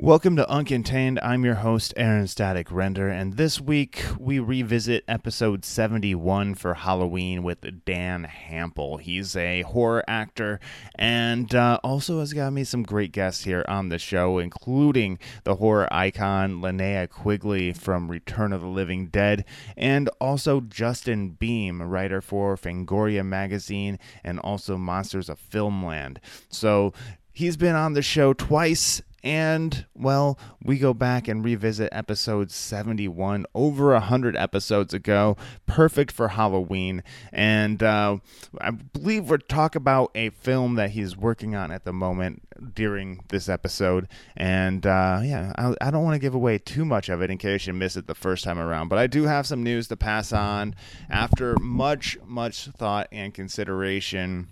Welcome to Uncontained. I'm your host, Aaron Static Render, and this week we revisit episode 71 for Halloween with Dan Hampel. He's a horror actor and uh, also has got me some great guests here on the show, including the horror icon Linnea Quigley from Return of the Living Dead, and also Justin Beahm, writer for Fangoria magazine and also Monsters of Filmland. So he's been on the show twice and, well, we go back and revisit episode 71 over a 100 episodes ago. Perfect for Halloween. And uh, I believe we're talking about a film that he's working on at the moment during this episode. And uh, yeah, I, I don't want to give away too much of it in case you miss it the first time around. But I do have some news to pass on after much, much thought and consideration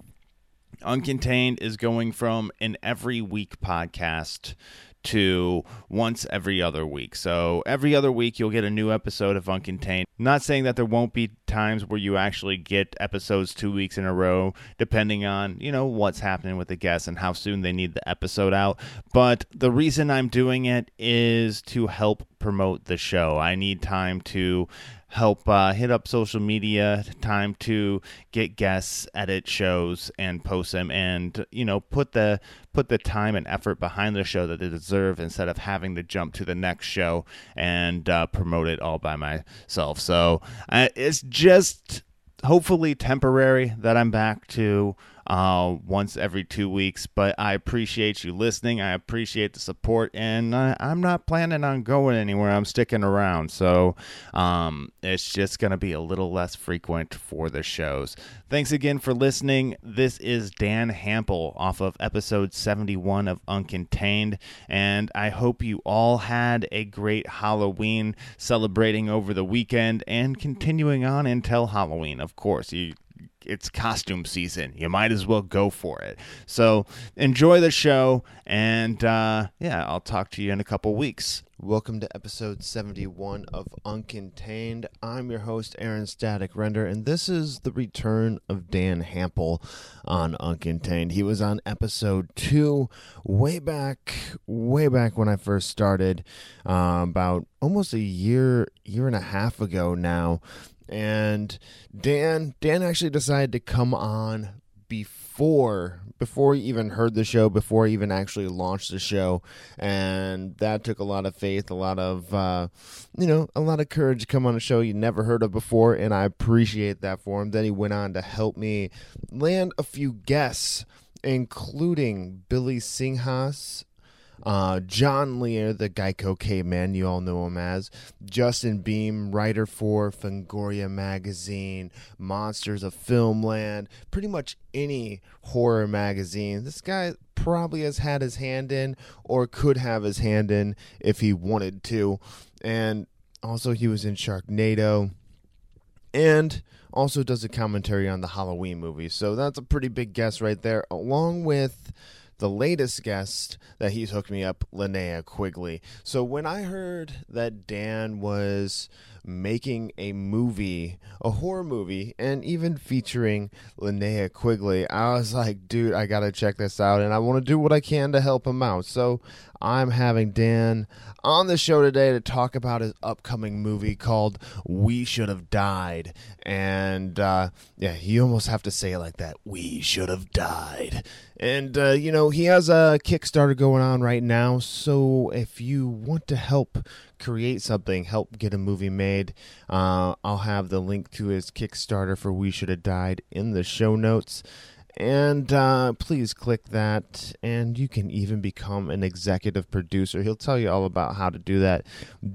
Uncontained is going from an every week podcast to once every other week. So every other week you'll get a new episode of Uncontained. Not saying that there won't be times where you actually get episodes 2 weeks in a row depending on, you know, what's happening with the guests and how soon they need the episode out, but the reason I'm doing it is to help promote the show. I need time to help uh, hit up social media time to get guests edit shows and post them and you know put the put the time and effort behind the show that they deserve instead of having to jump to the next show and uh, promote it all by myself. So uh, it's just hopefully temporary that i'm back to uh, once every two weeks. But I appreciate you listening. I appreciate the support, and I, am not planning on going anywhere. I'm sticking around. So um, it's just going to be a little less frequent for the shows. Thanks again for listening. This is Dan Hampel off of episode 71 of Uncontained, and I hope you all had a great Halloween celebrating over the weekend and continuing on until Halloween. Of course, you it's costume season. You might as well go for it. So enjoy the show, and uh, yeah, I'll talk to you in a couple weeks. Welcome to episode 71 of Uncontained. I'm your host, Aaron Static Render, and this is the return of Dan Hampel on Uncontained. He was on episode two way back, way back when I first started, uh, about almost a year, year and a half ago now and Dan Dan actually decided to come on before before he even heard the show before he even actually launched the show. And that took a lot of faith a lot of uh, you know a lot of courage to come on a show you never heard of before. And i appreciate that for him. Then he went on to help me land a few guests including billy singhas uh, John Lehr, the Geico caveman, you all know him as. Justin Beahm, writer for Fangoria magazine, Monsters of Filmland, pretty much any horror magazine. This guy probably has had his hand in or could have his hand in if he wanted to. And also, he was in Sharknado. And also does a commentary on the Halloween movie. So that's a pretty big guess right there, along with the latest guest that he's hooked me up, Linnea Quigley. So when I heard that Dan was making a movie, a horror movie, and even featuring Linnea Quigley, I was like, dude, I gotta check this out, and I want to do what I can to help him out. So I'm having Dan on the show today to talk about his upcoming movie called We Should Have Died. And uh, yeah, you almost have to say it like that We Should Have Died. And, uh, you know, he has a Kickstarter going on right now. So if you want to help create something, help get a movie made, uh, I'll have the link to his Kickstarter for We Should Have Died in the show notes. And uh, please click that, and you can even become an executive producer. He'll tell you all about how to do that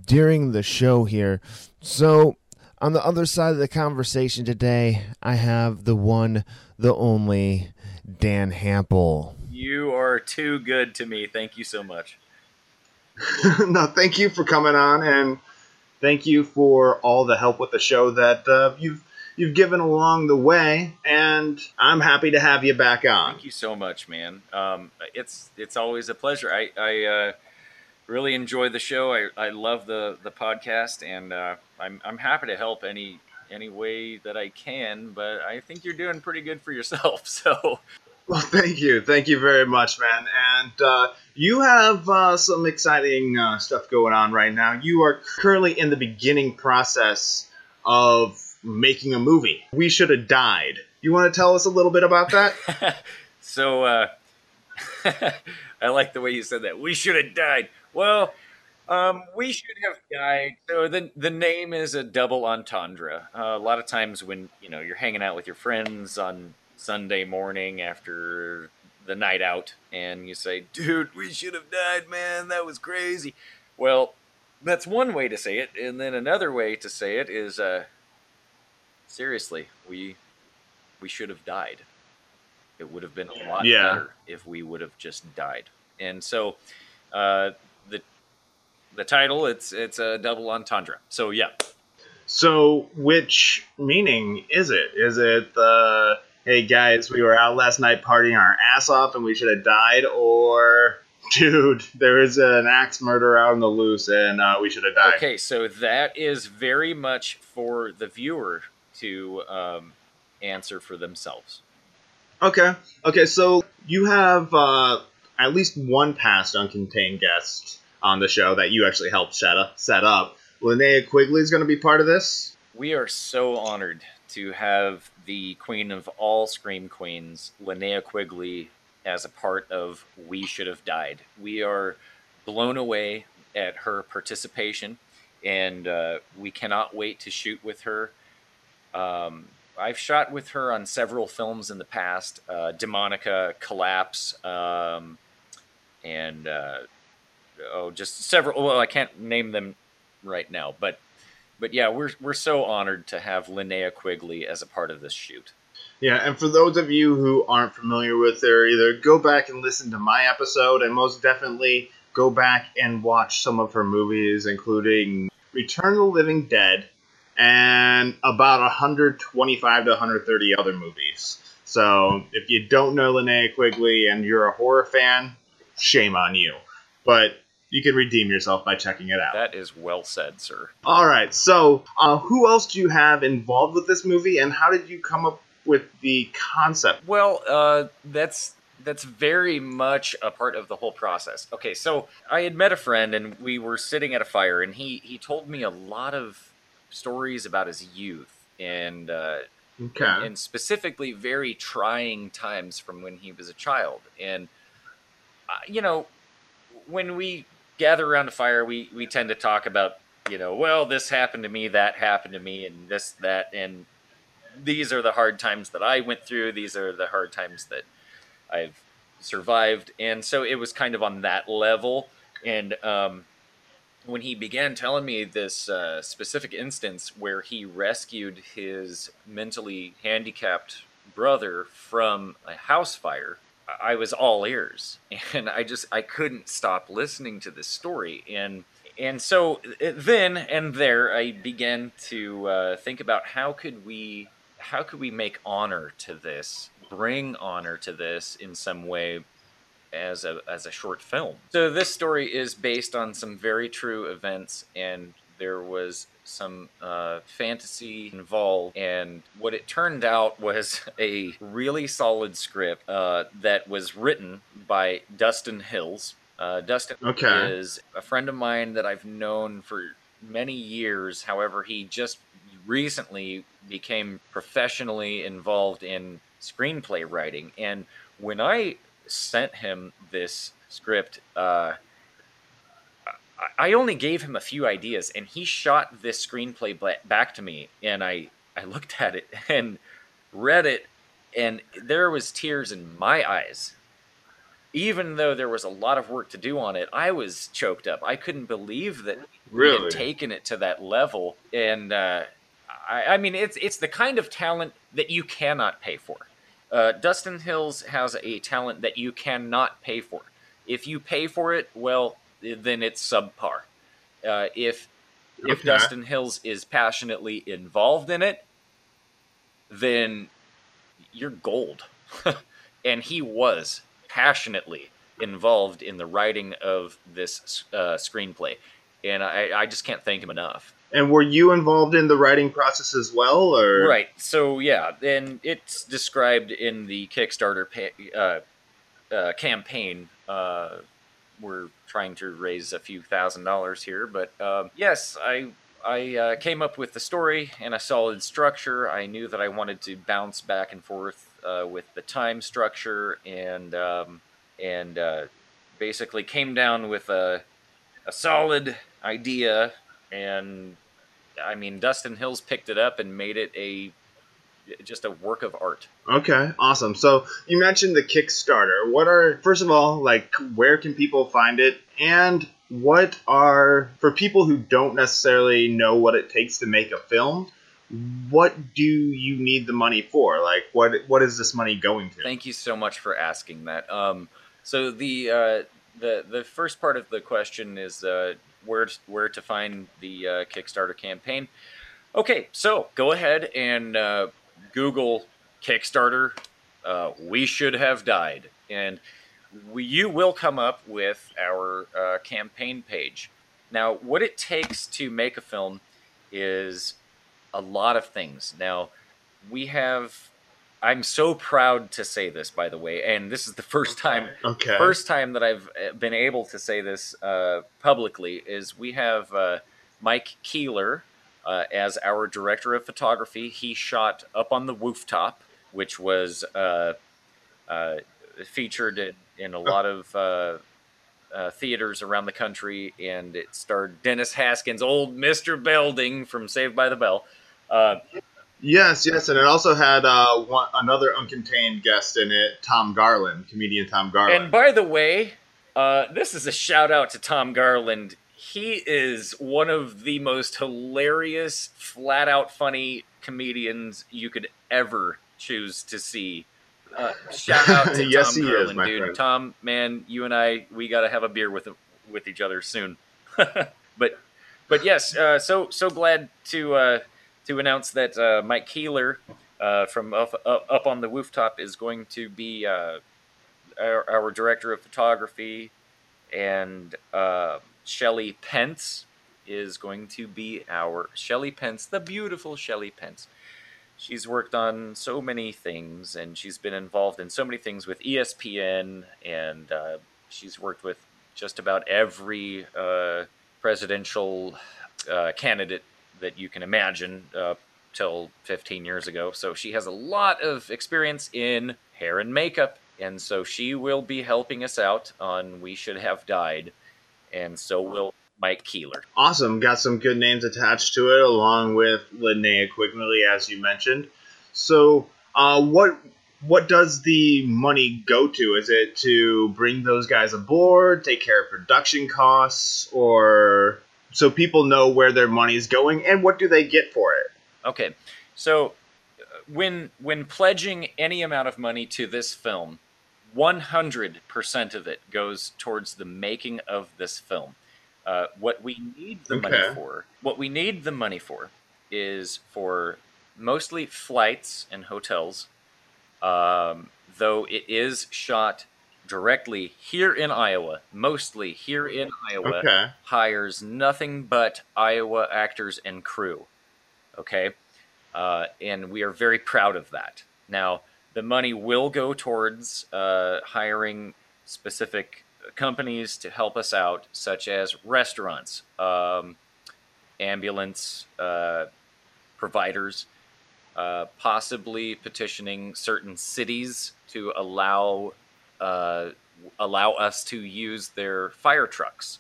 during the show here. So, on the other side of the conversation today, I have the one, the only Dan Hampel. You are too good to me. Thank you so much. no, thank you for coming on, and thank you for all the help with the show that uh, you've you've given along the way, and I'm happy to have you back on. Thank you so much, man. Um, it's it's always a pleasure. I, I uh, really enjoy the show. I, I love the the podcast, and uh, I'm I'm happy to help any any way that I can. But I think you're doing pretty good for yourself. So Well, thank you, thank you very much, man. And uh, you have uh, some exciting uh, stuff going on right now. You are currently in the beginning process of making a movie. We should have died. You want to tell us a little bit about that? so, uh, I like the way you said that. We should have died. Well, um, we should have died. So the the name is a double entendre. Uh, a lot of times when you know you're hanging out with your friends on Sunday morning after the night out, and you say, "Dude, we should have died, man. That was crazy." Well, that's one way to say it, and then another way to say it is, uh, seriously, we we should have died. It would have been a lot Yeah. better if we would have just died. And so, uh, the the title it's it's a double entendre. So yeah, so, which meaning is it? Is it the hey guys, we were out last night partying our ass off and we should have died, or dude, there is an axe murder out on the loose and uh, we should have died? Okay, so that is very much for the viewer to um, answer for themselves. Okay. Okay. So you have uh, at least one past uncontained guest on the show that you actually helped set up. Set up. Linnea Quigley is going to be part of this. We are so honored to have the queen of all scream queens, Linnea Quigley, as a part of We Should Have Died. We are blown away at her participation, and uh, we cannot wait to shoot with her. Um, I've shot with her on several films in the past uh, Demonica, Collapse, um, and uh, oh, just several. Well, I can't name them right now, but but yeah, we're we're so honored to have Linnea Quigley as a part of this shoot. Yeah, and for those of you who aren't familiar with her, either go back and listen to my episode, and most definitely go back and watch some of her movies, including Return of the Living Dead and about 125 to 130 other movies. So if you don't know Linnea Quigley and you're a horror fan, shame on you. But you can redeem yourself by checking it out. That is well said, sir. All right. So, uh, who else do you have involved with this movie, and how did you come up with the concept? Well, uh, that's that's very much a part of the whole process. Okay, so I had met a friend, and we were sitting at a fire, and he he told me a lot of stories about his youth and uh, Okay. and specifically very trying times from when he was a child. And uh, you know, when we gather around a fire, we we tend to talk about you know, well, this happened to me, that happened to me, and this that, and these are the hard times that I went through. These are the hard times that I've survived, and so it was kind of on that level. And um, when he began telling me this uh, specific instance where he rescued his mentally handicapped brother from a house fire, I was all ears, and I just I couldn't stop listening to this story, and and so uh, then and there I began to uh, think about how could we how could we make honor to this, bring honor to this in some way as a as a short film. So this story is based on some very true events, and there was some uh, fantasy involved. And what it turned out was a really solid script uh, that was written by Dustin Hills. Uh, Dustin Okay. is a friend of mine that I've known for many years. However, he just recently became professionally involved in screenplay writing. And when I sent him this script, uh, I- I only gave him a few ideas, and he shot this screenplay back to me, and I I looked at it and read it, and there was tears in my eyes. Even though there was a lot of work to do on it, I was choked up. I couldn't believe that we Really? had taken it to that level, and uh, I, I mean, it's it's the kind of talent that you cannot pay for. Uh, Dustin Hills has a talent that you cannot pay for. If you pay for it, well, then it's subpar. Uh, if if Okay. Dustin Hills is passionately involved in it, then you're gold. and he was passionately involved in the writing of this uh, screenplay, and I, I just can't thank him enough. And were you involved in the writing process as well, or Right. So yeah, and it's described in the Kickstarter pa- uh, uh, campaign. Uh, we're trying to raise a few thousand dollars here, but um, yes, I I uh, came up with the story and a solid structure. I knew that I wanted to bounce back and forth uh, with the time structure, and um, and uh, basically came down with a a solid idea. And I mean, Dustin Hills picked it up and made it a just a work of art. Okay, awesome. So you mentioned the Kickstarter. What are first of all, like where can people find it and what are for people who don't necessarily know what it takes to make a film, what do you need the money for? Like what what is this money going to? Thank you so much for asking that. Um, so the uh, the the first part of the question is uh, where to, where to find the uh, Kickstarter campaign. Okay, so go ahead and uh, Google Kickstarter. Uh, we should have died, and we, you will come up with our uh, campaign page. Now, what it takes to make a film is a lot of things. Now, we have. I'm so proud to say this, by the way, and this is the first time Okay. first time that I've uh, been able to say this uh, publicly is we have uh, Mike Keeler uh, as our director of photography. He shot Up on the Rooftop, which was uh, uh, featured in, a lot of uh, uh, theaters around the country, and it starred Dennis Haskins, old Mister Belding from Saved by the Bell. Yes, yes, and it also had uh, one, another uncontained guest in it, Tom Garland, comedian Tom Garland. And by the way, uh, this is a shout out to Tom Garland. He is one of the most hilarious, flat out funny comedians you could ever choose to see. Uh, shout out to Yes, Tom is, Garland, my dude. friend. Tom, man, you and I, we got to have a beer with with each other soon. but but yes, uh, so so glad to uh, to announce that uh, Mike Keeler uh, from up, up, on the rooftop is going to be uh, our, our director of photography, and uh, Shelly Pence is going to be our Shelly Pence, the beautiful Shelly Pence. She's worked on so many things, and she's been involved in so many things with ESPN, and uh, she's worked with just about every uh, presidential uh, candidate that you can imagine uh, till 15 years ago. So she has a lot of experience in hair and makeup, and so she will be helping us out on We Should Have Died, and so will Mike Keeler. awesome, got some good names attached to it, along with Linnea Quigley, as you mentioned. So, uh, what what does the money go to? Is it to bring those guys aboard, take care of production costs, or so people know where their money is going, and what do they get for it? Okay, so uh, when when pledging any amount of money to this film, 100% of it goes towards the making of this film. Uh, what we need the money for, what we need the money for, is for mostly flights and hotels. Um, though it is shot directly here in Iowa, mostly here in Iowa Okay. hires nothing but Iowa actors and crew. Okay? Uh, and we are very proud of that. Now, the money will go towards uh, hiring specific companies to help us out, such as restaurants, um, ambulance uh, providers, uh, possibly petitioning certain cities to allow uh, allow us to use their fire trucks.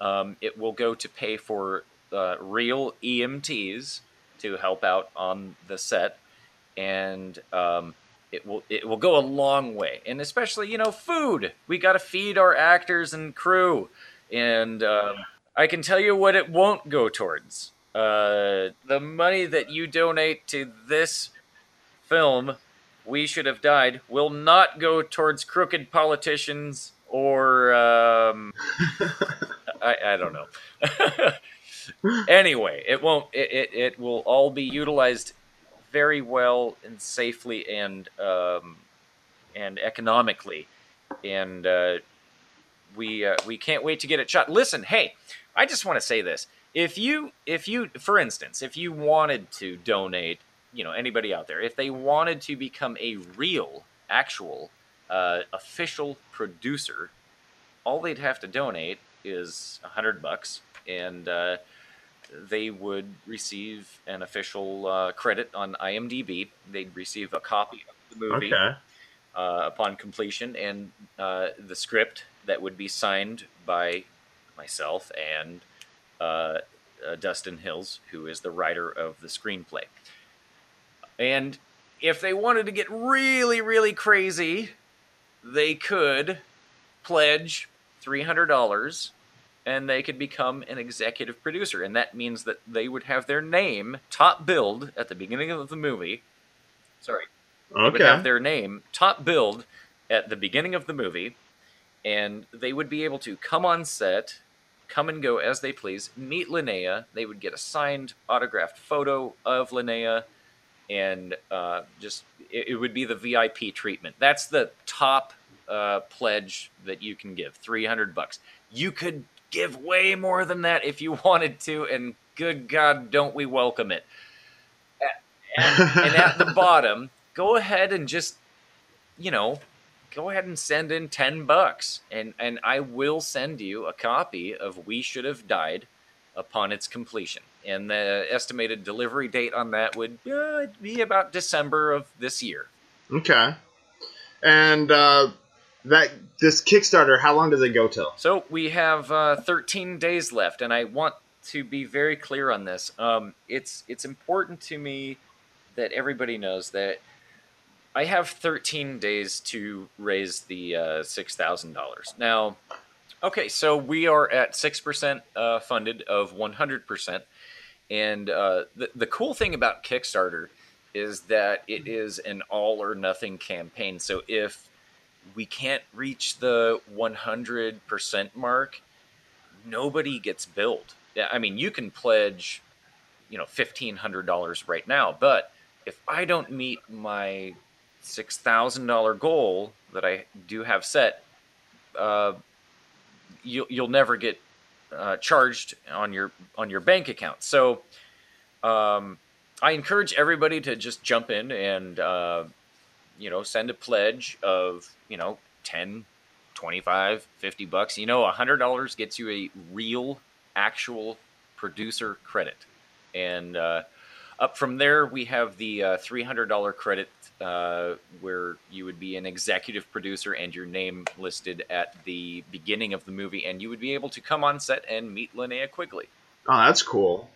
Um, it will go to pay for uh, real EMTs to help out on the set, and um, it will it will go a long way. And especially you know food. We got to feed our actors and crew, and um, I can tell you what it won't go towards. Uh, the money that you donate to this film, We Should Have Died, will not go towards crooked politicians or um, I, I don't know. anyway, it won't. It, it it will all be utilized very well and safely and um, and economically, and uh, we uh, we can't wait to get it shot. Listen, hey, I just want to say this. if you if you for instance if you wanted to donate you know anybody out there if they wanted to become a real actual uh, official producer all they'd have to donate is a hundred bucks and uh, they would receive an official uh, credit on imdb they'd receive a copy of the movie Okay. uh, upon completion, and uh, the script that would be signed by myself and uh, uh, Dustin Hills, who is the writer of the screenplay. And if they wanted to get really, really crazy, they could pledge $300 and they could become an executive producer. And that means that they would have their name top billed at the beginning of the movie. Sorry, they would have their name top billed at the beginning of the movie, and they would be able to come on set, come and go as they please, meet Linnea. They would get a signed, autographed photo of Linnea, and uh, just it, it would be the VIP treatment. That's the top uh, pledge that you can give, three hundred bucks. You could give way more than that if you wanted to, and good God, don't we welcome it? and, and at the bottom, go ahead and just, you know, go ahead and send in 10 bucks and and I will send you a copy of We Should Have Died upon its completion. And the estimated delivery date on that would uh, be about December of this year. Okay. And uh, that this Kickstarter, how long does it go till? So we have uh, 13 days left, and I want to be very clear on this. Um, it's it's important to me that everybody knows that I have 13 days to raise the uh, six thousand dollars. Now, okay, so we are at six percent uh, funded of 100 percent, and uh, the the cool thing about Kickstarter is that it is an all or nothing campaign. So if we can't reach the 100% mark, nobody gets billed. I mean, you can pledge, you know, $1,500 right now, but if I don't meet my $6,000 goal that I do have set, uh, you'll, you'll never get uh, charged on your on your bank account. So um, I encourage everybody to just jump in and uh, you know send a pledge of you know 10 25 50 bucks you know $100 gets you a real actual producer credit and uh, up from there we have the uh, $300 credit uh, where you would be an executive producer and your name listed at the beginning of the movie and you would be able to come on set and meet linnea quigley Oh, that's cool.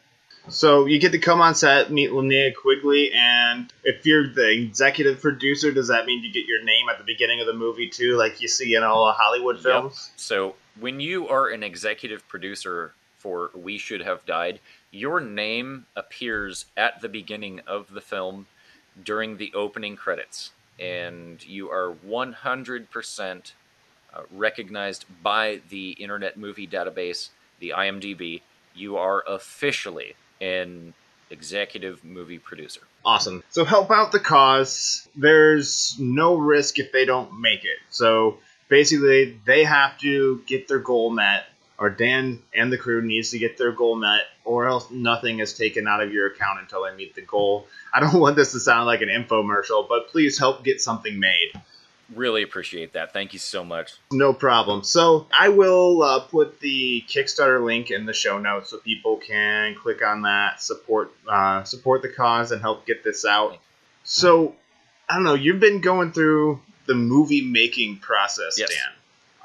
So you get to come on set, meet Linnea Quigley, and if you're the executive producer, does that mean you get your name at the beginning of the movie too, like you see in all Hollywood Yep. films? So when you are an executive producer for We Should Have Died, your name appears at the beginning of the film during the opening credits, and you are 100% uh, recognized by the Internet Movie Database, the IMDb. You are officially an executive movie producer. Awesome. So help out the cause. There's no risk if they don't make it. So basically, they have to get their goal met, or Dan and the crew needs to get their goal met, or else nothing is taken out of your account until they meet the goal. I don't want this to sound like an infomercial, but please help get something made. Really appreciate that. Thank you so much. No problem. So I will uh, put the Kickstarter link in the show notes so people can click on that, support uh, support the cause, and help get this out. So I don't know. You've been going through the movie making process, Yes. Dan.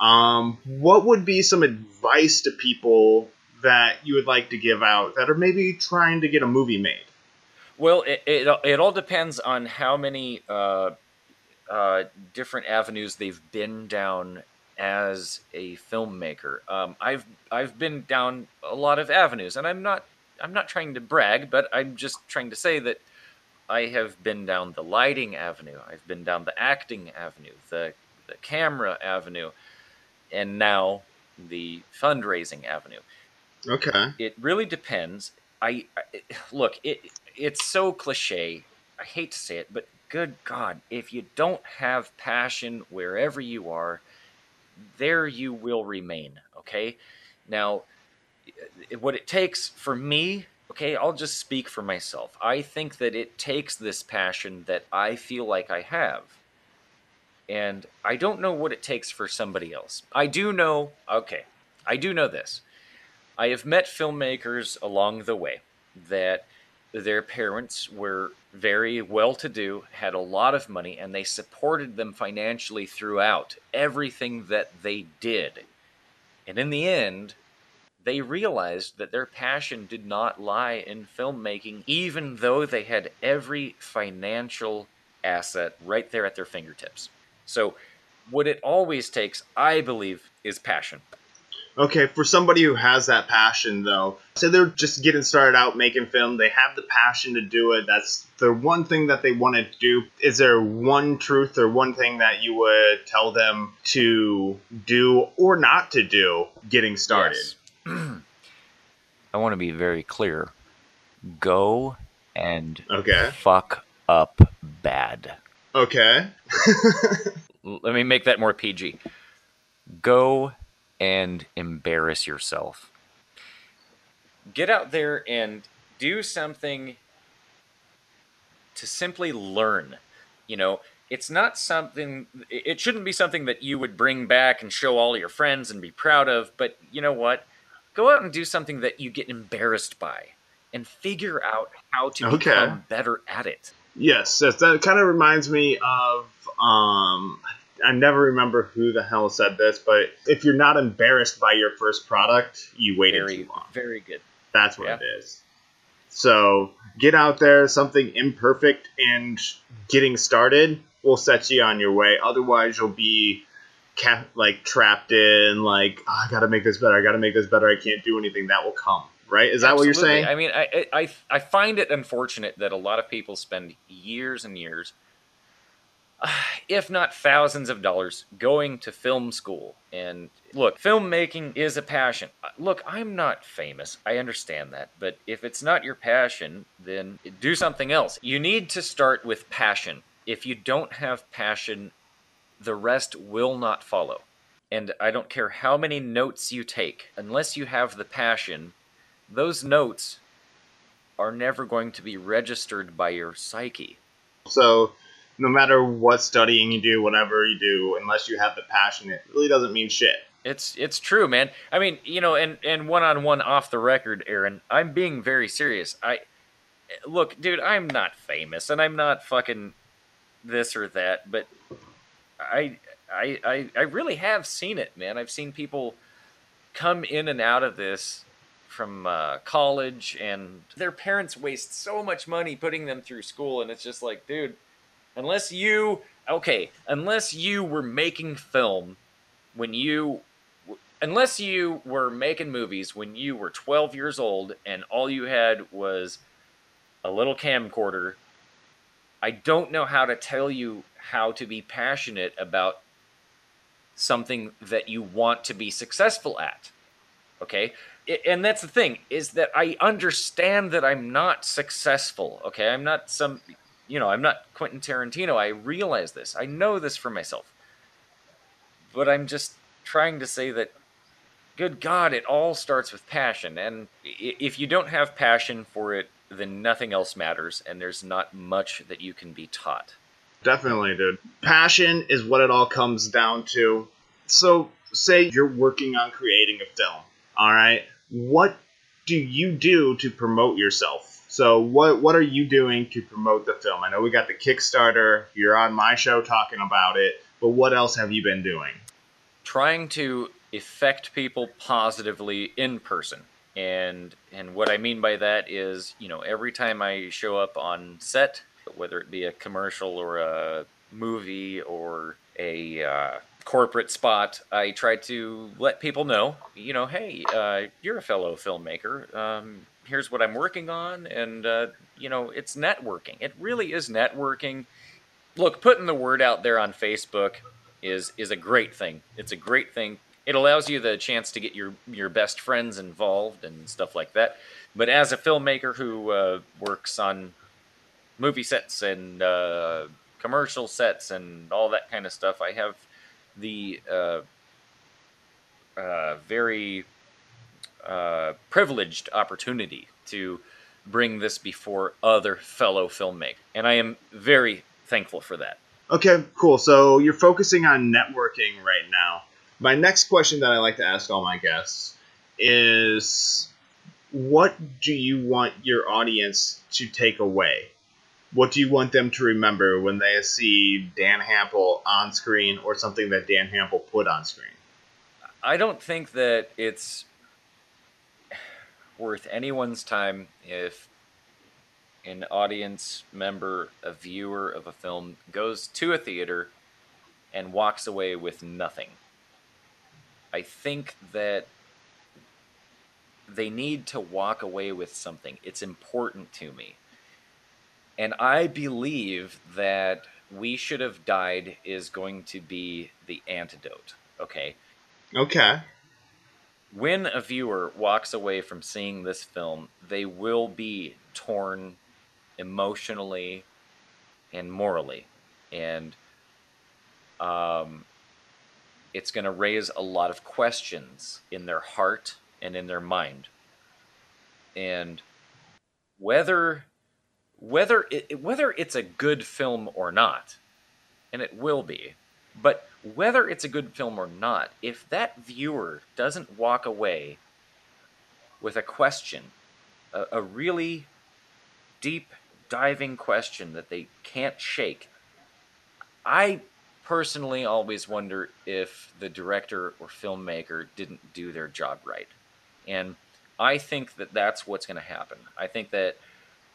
Um, what would be some advice to people that you would like to give out that are maybe trying to get a movie made? Well, it, it, it all depends on how many uh, uh, different avenues they've been down as a filmmaker. Um, I've I've been down a lot of avenues, and I'm not I'm not trying to brag, but I'm just trying to say that I have been down the lighting avenue, I've been down the acting avenue, the the camera avenue, and now the fundraising avenue Okay. it really depends. I, I look, it it's so cliche. I hate to say it, but good God, if you don't have passion wherever you are, there you will remain. Okay. Now, what it takes for me okay i'll just speak for myself i think that it takes this passion that i feel like i have and i don't know what it takes for somebody else i do know okay i do know this i have met filmmakers along the way that their parents were very well to do, had a lot of money, and they supported them financially throughout everything that they did. And in the end, they realized that their passion did not lie in filmmaking, even though they had every financial asset right there at their fingertips. So, what it always takes, I believe, is passion. Okay, for somebody who has that passion, though, say they're just getting started out making film, they have the passion to do it. That's the one thing that they want to do. Is there one truth or one thing that you would tell them to do or not to do getting started? Yes. I want to be very clear. Go and Okay. fuck up bad. Okay. Let me make that more PG. Go and embarrass yourself. Get out there and do something to simply learn. You know, it's not something, it shouldn't be something that you would bring back and show all your friends and be proud of, but you know what? Go out and do something that you get embarrassed by and figure out how to Okay. become better at it. Yes, yes, that kind of reminds me of um I never remember who the hell said this, but if you're not embarrassed by your first product, you waited Very, too long. very good. That's what Yeah. it is. So get out there, something imperfect, and getting started will set you on your way. Otherwise, you'll be ca- like trapped in like "Oh, I got to make this better. I got to make this better. I can't do anything. That will come. Right? Is that what you're saying? I mean, I, I I find it unfortunate that a lot of people spend years and years, if not thousands of dollars, going to film school. And look, filmmaking is a passion. Uh, Look, I'm not famous. I understand that, but if it's not your passion, then do something else. You need to start with passion. If you don't have passion, the rest will not follow. And I don't care how many notes you take, unless you have the passion, those notes are never going to be registered by your psyche. So, no matter what studying you do, whatever you do, unless you have the passion, it really doesn't mean shit. It's it's true, man. I mean, you know, and and one on one off the record, Aaron, I'm being very serious. I look, dude, I'm not famous, and I'm not fucking this or that, but I I I, I really have seen it, man. I've seen people come in and out of this from uh, college, and their parents waste so much money putting them through school, and it's just like, dude, unless you okay, unless you were making film when you unless you were making movies when you were 12 years old and all you had was a little camcorder i don't know how to tell you how to be passionate about something that you want to be successful at okay and that's the thing is that i understand that i'm not successful okay? I'm not some you know i'm not quentin tarantino. I realize this. I know this for myself. But i'm just trying to say that good god it all starts with passion. And if you don't have passion for it then nothing else matters and there's not much that you can be taught. Definitely, dude. Passion is what it all comes down to. So, say you're working on creating a film, all right? What do you do to promote yourself? So, what what are you doing to promote the film? I know we got the Kickstarter. You're on my show talking about it, but what else have you been doing? trying to affect people positively in person and and what i mean by that is you know every time i show up on set whether it be a commercial or a movie or a uh, corporate spot i try to let people know you know hey uh, you're a fellow filmmaker um, here's what i'm working on and uh, you know it's networking it really is networking look putting the word out there on facebook is is a great thing. It's a great thing. It allows you the chance to get your your best friends involved and stuff like that. But as a filmmaker who uh, works on movie sets and uh, commercial sets and all that kind of stuff, I have the uh, uh, very uh, privileged opportunity to bring this before other fellow filmmakers, and I am very thankful for that. Okay, cool. So you're focusing on networking right now. My next question that I like to ask all my guests is what do you want your audience to take away? What do you want them to remember when they see Dan Hampel on screen or something that Dan Hampel put on screen? I don't think that it's worth anyone's time if an audience member, a viewer of a film goes to a theater and walks away with nothing. I think that they need to walk away with something. It's important to me. And I believe that We Should Have Died is going to be the antidote. Okay. Okay. When a viewer walks away from seeing this film, they will be torn emotionally and morally. And um, it's going to raise a lot of questions in their heart and in their mind. And whether whether it, whether it's a good film or not, and it will be, but whether it's a good film or not, if that viewer doesn't walk away with a question, a, a really deep diving question that they can't shake, I personally always wonder if the director or filmmaker didn't do their job right. And I think that that's what's going to happen. I think that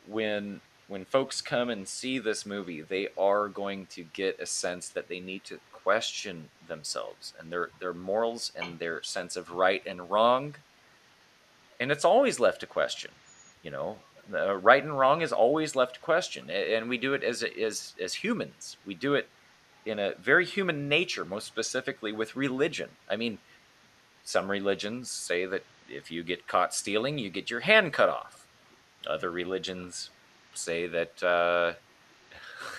when when folks come and see this movie, they are going to get a sense that they need to question themselves and their their morals and their sense of right and wrong. And it's always left to question, you know. The uh, right and wrong is always left to question, and we do it as as as humans. We do it in a very human nature, most specifically with religion. I mean, some religions say that if you get caught stealing, you get your hand cut off. Other religions say that uh,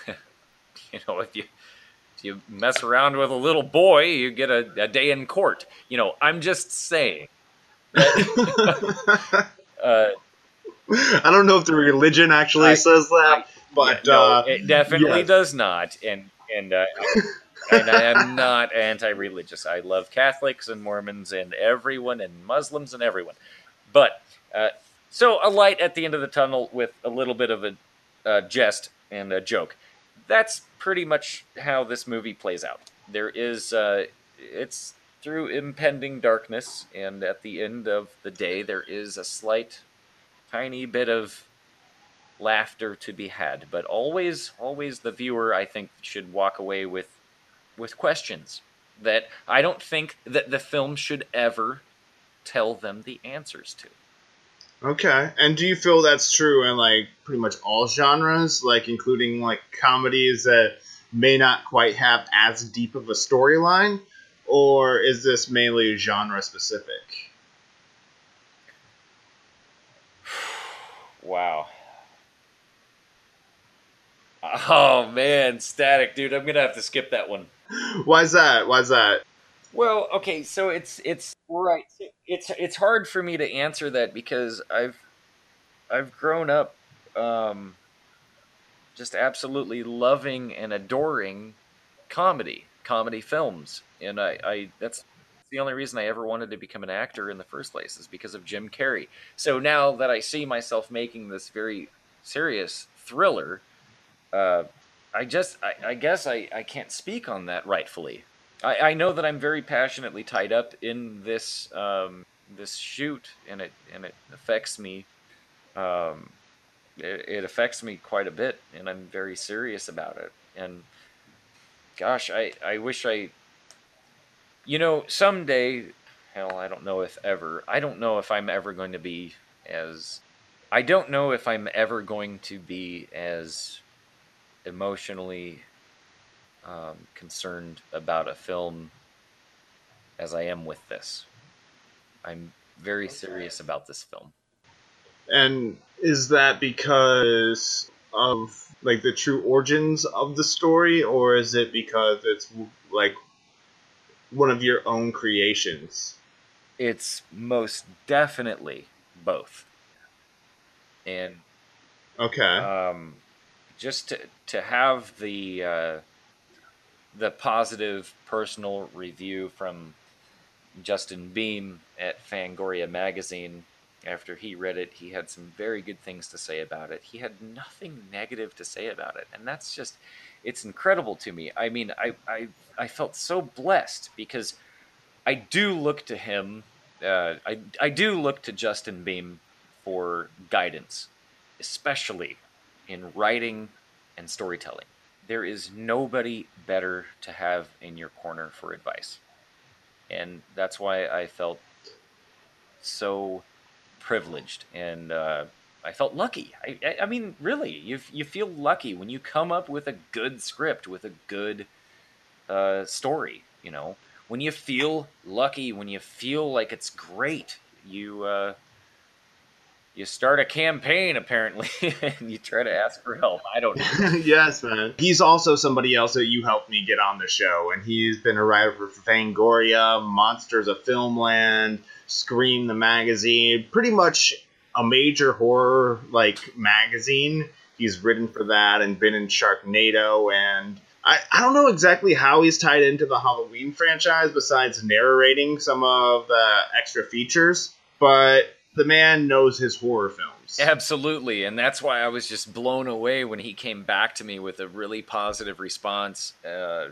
you know if you if you mess around with a little boy, you get a, a day in court. You know, I'm just saying. Uh, I don't know if the religion actually I- says that, I- but yeah, no, uh, it definitely yes. does not. And and uh, and I am not anti-religious. I love Catholics and Mormons and everyone and Muslims and everyone. But uh, so a light at the end of the tunnel with a little bit of a uh, jest and a joke. That's pretty much how this movie plays out. There is uh, it's through impending darkness, and at the end of the day, there is a slight, tiny bit of laughter to be had. But always, always, the viewer, I think, should walk away with with questions that I don't think that the film should ever tell them the answers to. Okay. And do you feel that's true in like pretty much all genres, like including like comedies that may not quite have as deep of a storyline, or is this mainly genre specific? Wow. Oh man, static, dude. I'm gonna have to skip that one. Why's that? Why's that? Well, okay, so it's it's right. It's it's hard for me to answer that because I've I've grown up um, just absolutely loving and adoring comedy, comedy films, and I, I that's the only reason I ever wanted to become an actor in the first place is because of Jim Carrey. So now that I see myself making this very serious thriller, uh, I just I, I guess I, I can't speak on that rightfully. I, I know that I'm very passionately tied up in this um, this shoot, and it and it affects me. Um, it, it affects me quite a bit, and I'm very serious about it. And gosh, I I wish I, you know, someday, hell, I don't know if ever. I don't know if I'm ever going to be as. I don't know if I'm ever going to be as emotionally um, concerned about a film as I am with this. I'm very serious about this film. And is that because of like the true origins of the story, or is it because it's like one of your own creations? It's most definitely both. And Okay. um, just to to have the uh, the positive personal review from Justin Beahm at Fangoria magazine after he read it, he had some very good things to say about it. He had nothing negative to say about it, and that's just it's incredible to me. I mean, I I, I felt so blessed because I do look to him. Uh, I I do look to Justin Beahm for guidance, especially in writing and storytelling. There is nobody better to have in your corner for advice. And that's why I felt so privileged and uh, I felt lucky. I, I, I mean, really, you, you feel lucky when you come up with a good script, with a good uh, story, you know. When you feel lucky, when you feel like it's great, you uh, you start a campaign apparently and you try to ask for help i don't know yes, man. He's also somebody else that you helped me get on the show, and he's been a writer for Fangoria, Monsters of Filmland, Scream the magazine, pretty much a major horror like magazine. He's written for that and been in Sharknado, and I, I don't know exactly how he's tied into the Halloween franchise besides narrating some of the extra features, but the man knows his horror films. absolutely and that's why i was just blown away when he came back to me with a really positive response uh,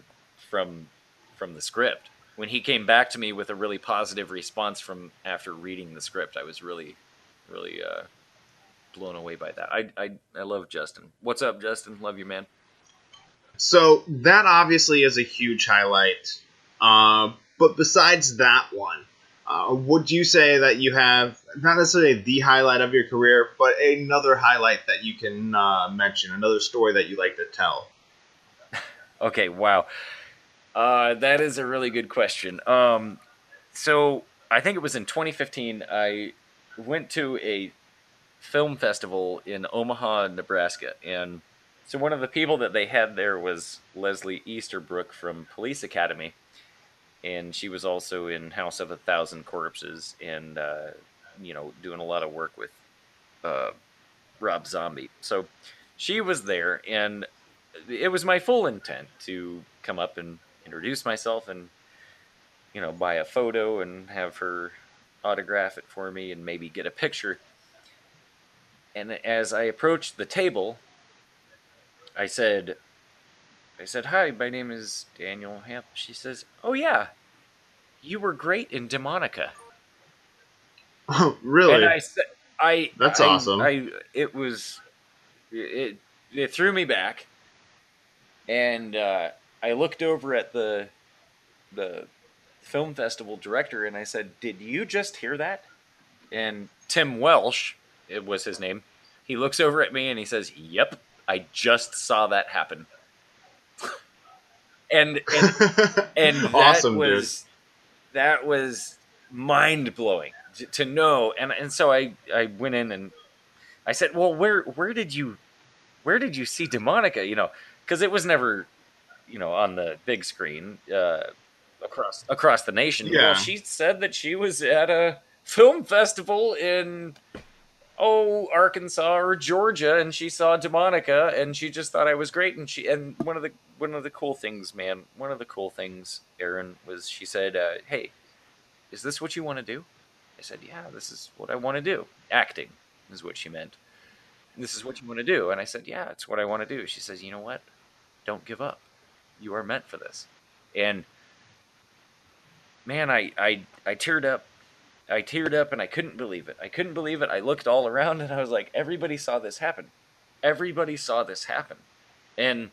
from from the script. When he came back to me with a really positive response from after reading the script i was really really uh, blown away by that. I, I i love justin. What's up justin? Love you man. So that obviously is a huge highlight. Uh, but besides that one, uh, would you say that you have not necessarily the highlight of your career, but another highlight that you can uh, mention, another story that you like to tell? Okay, wow. Uh, that is a really good question. Um, so I think it was in 2015. I went to a film festival in Omaha, Nebraska, and so one of the people that they had there was Leslie Easterbrook from Police Academy, and she was also in House of a Thousand Corpses, and uh, you know, doing a lot of work with uh, Rob Zombie. So she was there, and it was my full intent to come up and introduce myself and you know buy a photo and have her autograph it for me and maybe get a picture. And as i approached the table i said i said hi my name is daniel hamp. She says oh yeah you were great in demonica really? and I said, I That's I- awesome. I it was it it threw me back, and uh, I looked over at the the film festival director and I said, "Did you just hear that?" And Tim Welsh, it was his name. He looks over at me and he says, "Yep, I just saw that happen." and and and that awesome, was that was mind blowing to know. And and so I I went in and I said, well, where where did you where did you see Demonica? You know, because it was never you know on the big screen uh, across across the nation. Yeah. Well, she said that she was at a film festival in oh Arkansas or Georgia, and she saw Demonica, and she just thought I was great. And she and one of the one of the cool things, man, one of the cool things, Aaron, was she said, uh, "Hey, is this what you want to do?" I said, "Yeah, this is what I want to do. Acting is what she meant. This is what you want to do." And I said, "Yeah, it's what I want to do." She says, "You know what? Don't give up. You are meant for this." And man, I I I teared up. I teared up and I couldn't believe it. I couldn't believe it. I looked all around and I was like, everybody saw this happen. Everybody saw this happen. And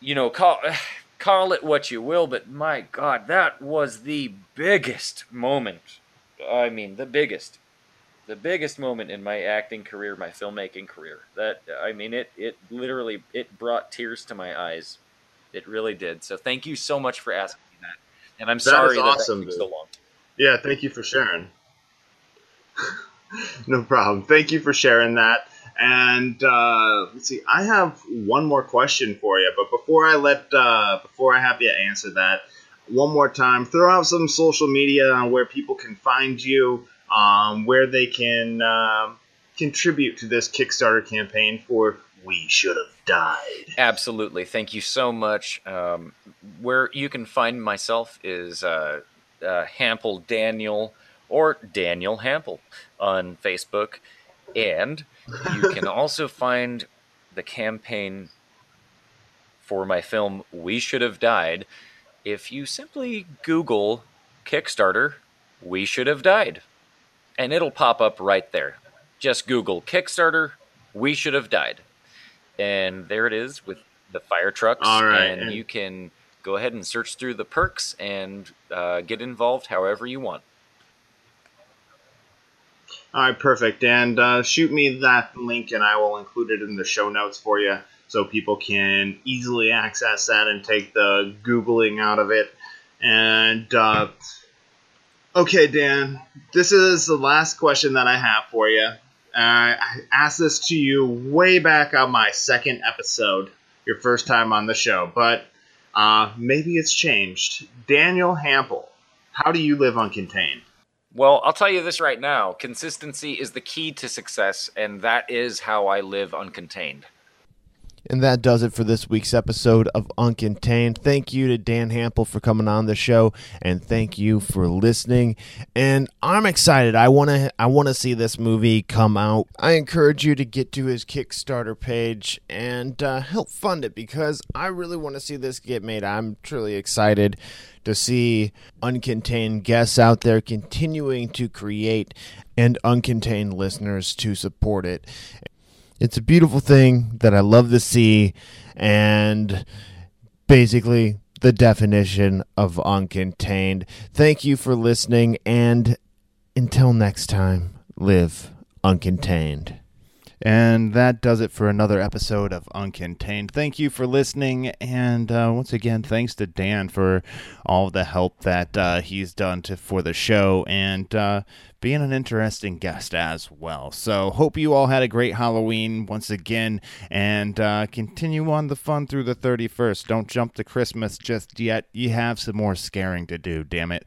you know, call call it what you will, but my god, that was the biggest moment. I mean, the biggest. The biggest moment in my acting career, my filmmaking career. That I mean it it literally it brought tears to my eyes. It really did. So thank you so much for asking me that. And I'm That sorry that awesome, that took so long. Yeah, thank you for sharing. no problem. Thank you for sharing that. And uh, let's see, I have one more question for you, but before I let uh, before I have you answer that, one more time. Throw out some social media on where people can find you, um, where they can uh, contribute to this Kickstarter campaign for We Should Have Died. Absolutely. Thank you so much. Um, where you can find myself is uh, uh, Hample Daniel or Daniel Hample on Facebook. And you can also find the campaign for my film We Should Have Died if you simply Google Kickstarter We Should Have Died. And it'll pop up right there. Just Google Kickstarter We Should Have Died. And there it is with the fire trucks. Right, And and- you can go ahead and search through the perks and uh, get involved however you want. All right, perfect. And uh, shoot me that link, and I will include it in the show notes for you so people can easily access that and take the Googling out of it. And, uh, okay, Dan, this is the last question that I have for you. Uh, I asked this to you way back on my second episode, your first time on the show, but uh, maybe it's changed. Daniel Hample, how do you live uncontained? Well, I'll tell you this right now consistency is the key to success, and that is how I live uncontained. And that does it for this week's episode of Uncontained. Thank you to Dan Hample for coming on the show, and thank you for listening. And I'm excited. I want to. I want to see this movie come out. I encourage you to get to his Kickstarter page and uh, help fund it because I really want to see this get made. I'm truly excited to see uncontained guests out there continuing to create and uncontained listeners to support it. It's a beautiful thing that I love to see, and basically the definition of uncontained. Thank you for listening, and until next time, live uncontained. And that does it for another episode of Uncontained. Thank you for listening. And uh, once again, thanks to Dan for all the help that uh, he's done to, for the show and uh, being an interesting guest as well. So, hope you all had a great Halloween once again and uh, continue on the fun through the 31st. Don't jump to Christmas just yet. You have some more scaring to do, damn it.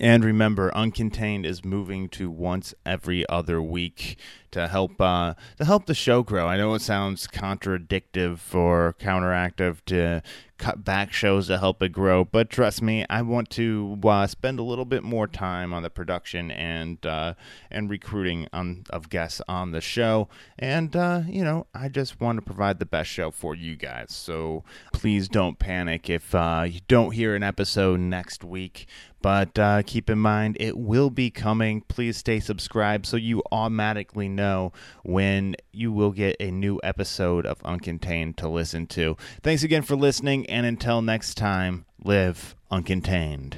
And remember, Uncontained is moving to once every other week to help uh, to help the show grow. I know it sounds contradictive or counteractive to cut back shows to help it grow, but trust me, I want to uh, spend a little bit more time on the production and uh, and recruiting on, of guests on the show. And uh, you know, I just want to provide the best show for you guys. So please don't panic if uh, you don't hear an episode next week. But uh, keep in mind, it will be coming. Please stay subscribed so you automatically know when you will get a new episode of Uncontained to listen to. Thanks again for listening, and until next time, live uncontained.